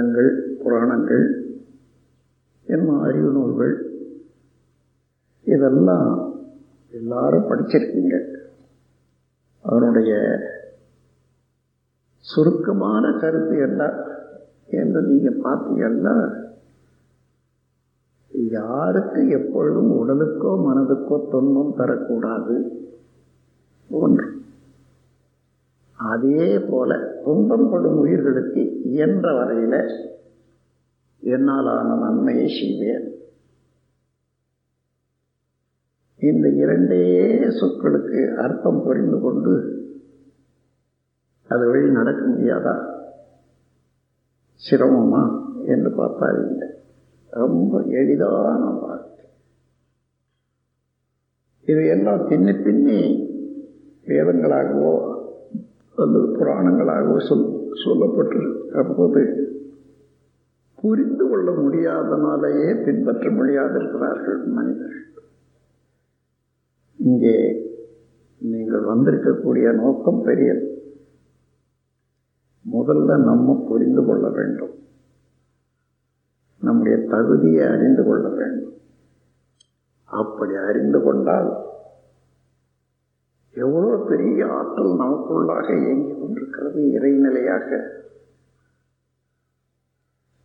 வேதங்கள் புராணங்கள் என்ன அறிவு நூல்கள் இதெல்லாம் எல்லாரும் படிச்சிருக்கீங்க. அதனுடைய சுருக்கமான கருத்து என்ன என்று நீங்க பார்த்தீங்கன்னா யாருக்கு எப்பொழுதும் உடலுக்கோ மனதுக்கோ துன்பம் தரக்கூடாது. ஒன்று. அதே போல துன்பம் படும் உயிர்களுக்கு இயன்ற வரையில என்னாலான நன்மையை செய்வேன். இந்த இரண்டே சொற்களுக்கு அர்த்தம் புரிந்து கொண்டு அது வழி நடக்க முடியாதா? சிரமமா என்று பார்த்தால் இல்லை ரொம்ப எளிதான வார்த்தை. இது எல்லாம் பின்ன பின்னி வேதங்களாகவோ அல்லது புராணங்களாகவோ சொல் சொல்லப்பட்டிருக்கிற புரிந்து கொள்ள முடியாதனாலேயே பின்பற்ற முடியாதிருக்கிறார்கள் மனிதர்கள். இங்கே நீங்கள் வந்திருக்கக்கூடிய நோக்கம் பெரியது. முதல்ல நம்ம புரிந்து கொள்ள வேண்டும். நம்முடைய தகுதியை அறிந்து கொள்ள வேண்டும். அப்படி அறிந்து கொண்டால் எவ்வளோ பெரிய ஆற்றல் நமக்குள்ளாக இயங்கிக் கொண்டிருக்கிறது இறைநிலையாக.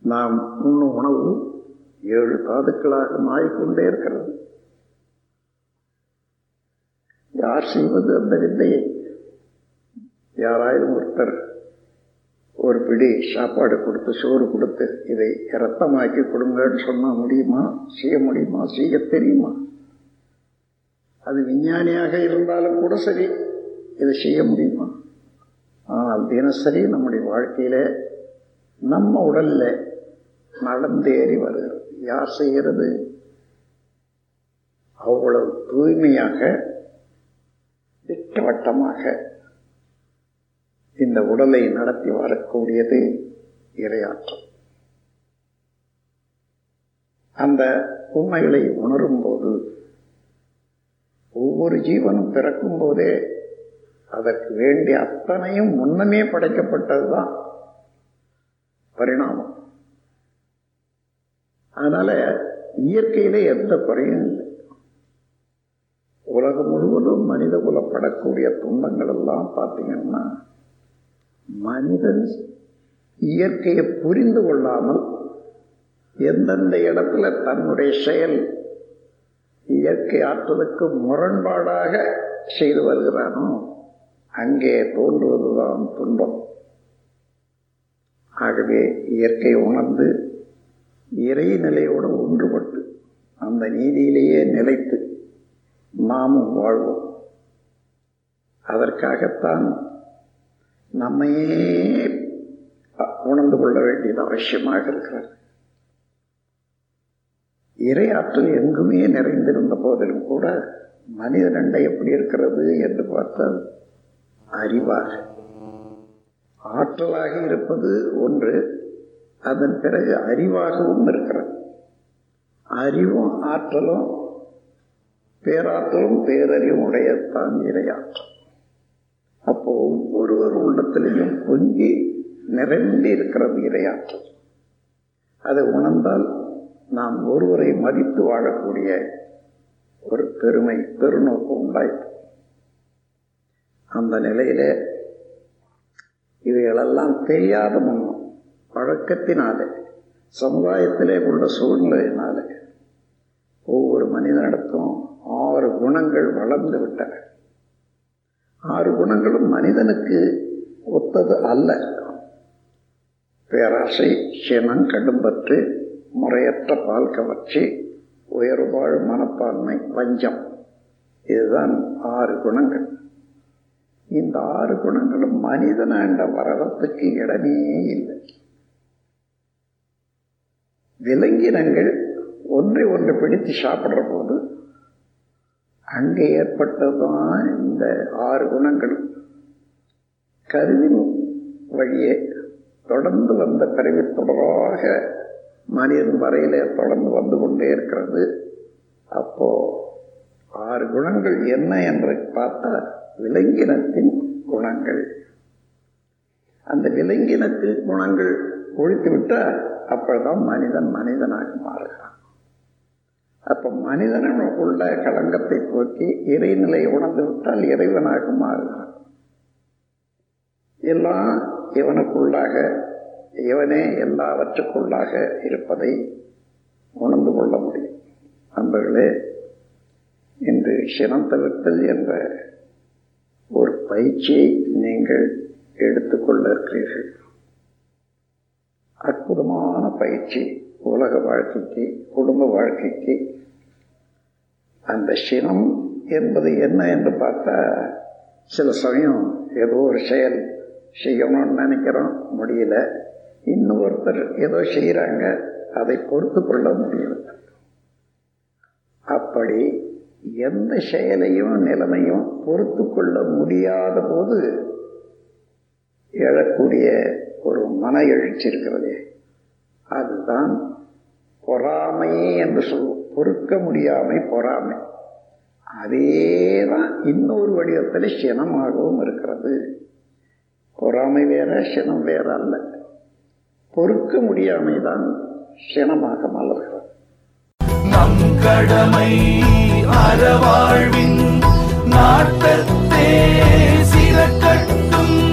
நாம் உண்ணும் உணவு ஏழு தாதுக்களாக மாறிக்கொண்டே இருக்கிறது. யார் செய்வது அந்த வித்தையை? யாராயிரம் ஒருத்தர் ஒரு பிடி சாப்பாடு கொடுத்து சோறு கொடுத்து இதை ரத்தமாக்கி கொடுங்கன்னு சொன்னால் முடியுமா? செய்ய முடியுமா? செய்ய தெரியுமா? அது விஞ்ஞானியாக இருந்தாலும் கூட சரி. இதை செய்ய முடியுமா? ஆனால் தினசரி நம்முடைய வாழ்க்கையில் நம்ம உடல்ல நடந்தேறி வருகிறது. யார் செய்கிறது? அவ்வளவு தூய்மையாக திட்டவட்டமாக இந்த உடலை நடத்தி வரக்கூடியது இரையாற்றம் அந்த உண்மைகளை உணரும் போது ஒவ்வொரு ஜீவனும் பிறக்கும் போதே அதற்கு வேண்டிய அத்தனையும் முன்னமே படைக்கப்பட்டதுதான் பரிணாமம். அதனால இயற்கையிலே எந்த குறையும் இல்லை. உலகம் முழுவதும் மனித குலப்படக்கூடிய துன்பங்கள் எல்லாம் பார்த்தீங்கன்னா மனிதன் இயற்கையை புரிந்து கொள்ளாமல் எந்தெந்த இடத்துல தன்னுடைய செயல் இயற்கை ஆற்றலுக்கு முரண்பாடாக செய்து வருகிறானோ அங்கே தோன்றுவதுதான் துன்பம். ஆகவே இயற்கை உணர்ந்து இறை நிலையோடு ஒன்றுபட்டு அந்த நீதியிலேயே நிலைத்து நாமும் வாழ்வோம். அதற்காகத்தான் நம்மையே உணர்ந்து கொள்ள வேண்டியது அவசியமாக இருக்கிறது. இறையாற்றல் எங்குமே நிறைந்திருந்த போதிலும் கூட மனிதனண்டை எப்படி இருக்கிறது என்று பார்த்தால் அறிவாக ஆற்றலாக இருப்பது ஒன்று அதன் பிறகு அறிவாகவும் இருக்கிறது. அறிவும் ஆற்றலும் பேராற்றலும் பேரறிவும் உடையத்தான் இறையாற்றல் அப்போ ஒவ்வொருவர் உள்ளத்திலையும் பொங்கி நிரம்பி இருக்கிறது இரையாற்றல். அதை உணர்ந்தால் நாம் ஒருவரை மதித்து வாழக்கூடிய ஒரு பெருமை பெருநோக்கு உண்டாயிற்று. அந்த நிலையிலே இவைகளெல்லாம் தெரியாத முன்னும் பழக்கத்தினாலே சமுதாயத்திலே உள்ள சூழ்நிலையினாலே ஒவ்வொரு மனிதனிடத்தும் ஆறு குணங்கள் வளர்ந்து விட்டன. ஆறு குணங்களும் மனிதனுக்கு ஒத்தது அல்ல. பேராசை சினம் கடும்பற்று முறையற்ற பால் கவர்ச்சி உயர்வாழ் மனப்பான்மை வஞ்சம். இதுதான் ஆறு குணங்கள். இந்த ஆறு குணங்களும் மனிதன என்ற வரதத்துக்கு இடமே இல்லை. விலங்கினங்கள் ஒன்றை ஒன்று பிடித்து சாப்பிட்ற போது அங்கே ஏற்பட்டதுதான் இந்த ஆறு குணங்களும் கருவின் வழியே தொடர்ந்து வந்த கருவி தொடராக மனிதன் வரையிலே தொடர்ந்து வந்து கொண்டே இருக்கிறது. அப்போ ஆறு குணங்கள் என்ன என்று பார்த்தா விலங்கினத்தின் குணங்கள். அந்த விலங்கினத்தின் குணங்கள் ஒழித்து விட்டா அப்பதான் மனிதன் மனிதனாக மாறுகிறான். அப்ப மனிதனுக்குள்ள களங்கத்தை போக்கி இறைநிலை உணர்ந்து விட்டால் இறைவனாக மாறுகிறான். எல்லாம் இவனுக்குள்ளாக இவனே எல்லாவற்றுக்குள்ளாக இருப்பதை உணர்ந்து கொள்ள முடியும். அன்பர்களே இன்று சினம் தவிர்த்தல் என்ற ஒரு பயிற்சியை நீங்கள் எடுத்துக்கொள்ள இருக்கிறீர்கள் அற்புதமான பயிற்சி உலக வாழ்க்கைக்கு குடும்ப வாழ்க்கைக்கு. அந்த சினம் என்பது என்ன என்று பார்த்தா சில சமயம் ஏதோ ஒரு செயல் செய்யணும்னு நினைக்கிறோம் முடியல. இன்னொருத்தர் ஏதோ செய்கிறாங்க அதை பொறுத்து கொள்ள முடியும். அப்படி எந்த செயலையும் நிலைமையும் பொறுத்து கொள்ள முடியாத போது எழக்கூடிய ஒரு மன எழுச்சி இருக்கிறது அதுதான் பொறாமை என்று சொல்லுவோம் பொறுக்க முடியாமை பொறாமை. அதேதான் இன்னொரு வடிவத்தில் சினமாகவும் இருக்கிறது. பொறாமை வேற சினம் வேற அல்ல. பொறுக்க முடியாமை தான் சினமாக மலர்கிறது நம் கடமை அறவாழ்வின் நாட்டத்தே சிறக்கட்டும்.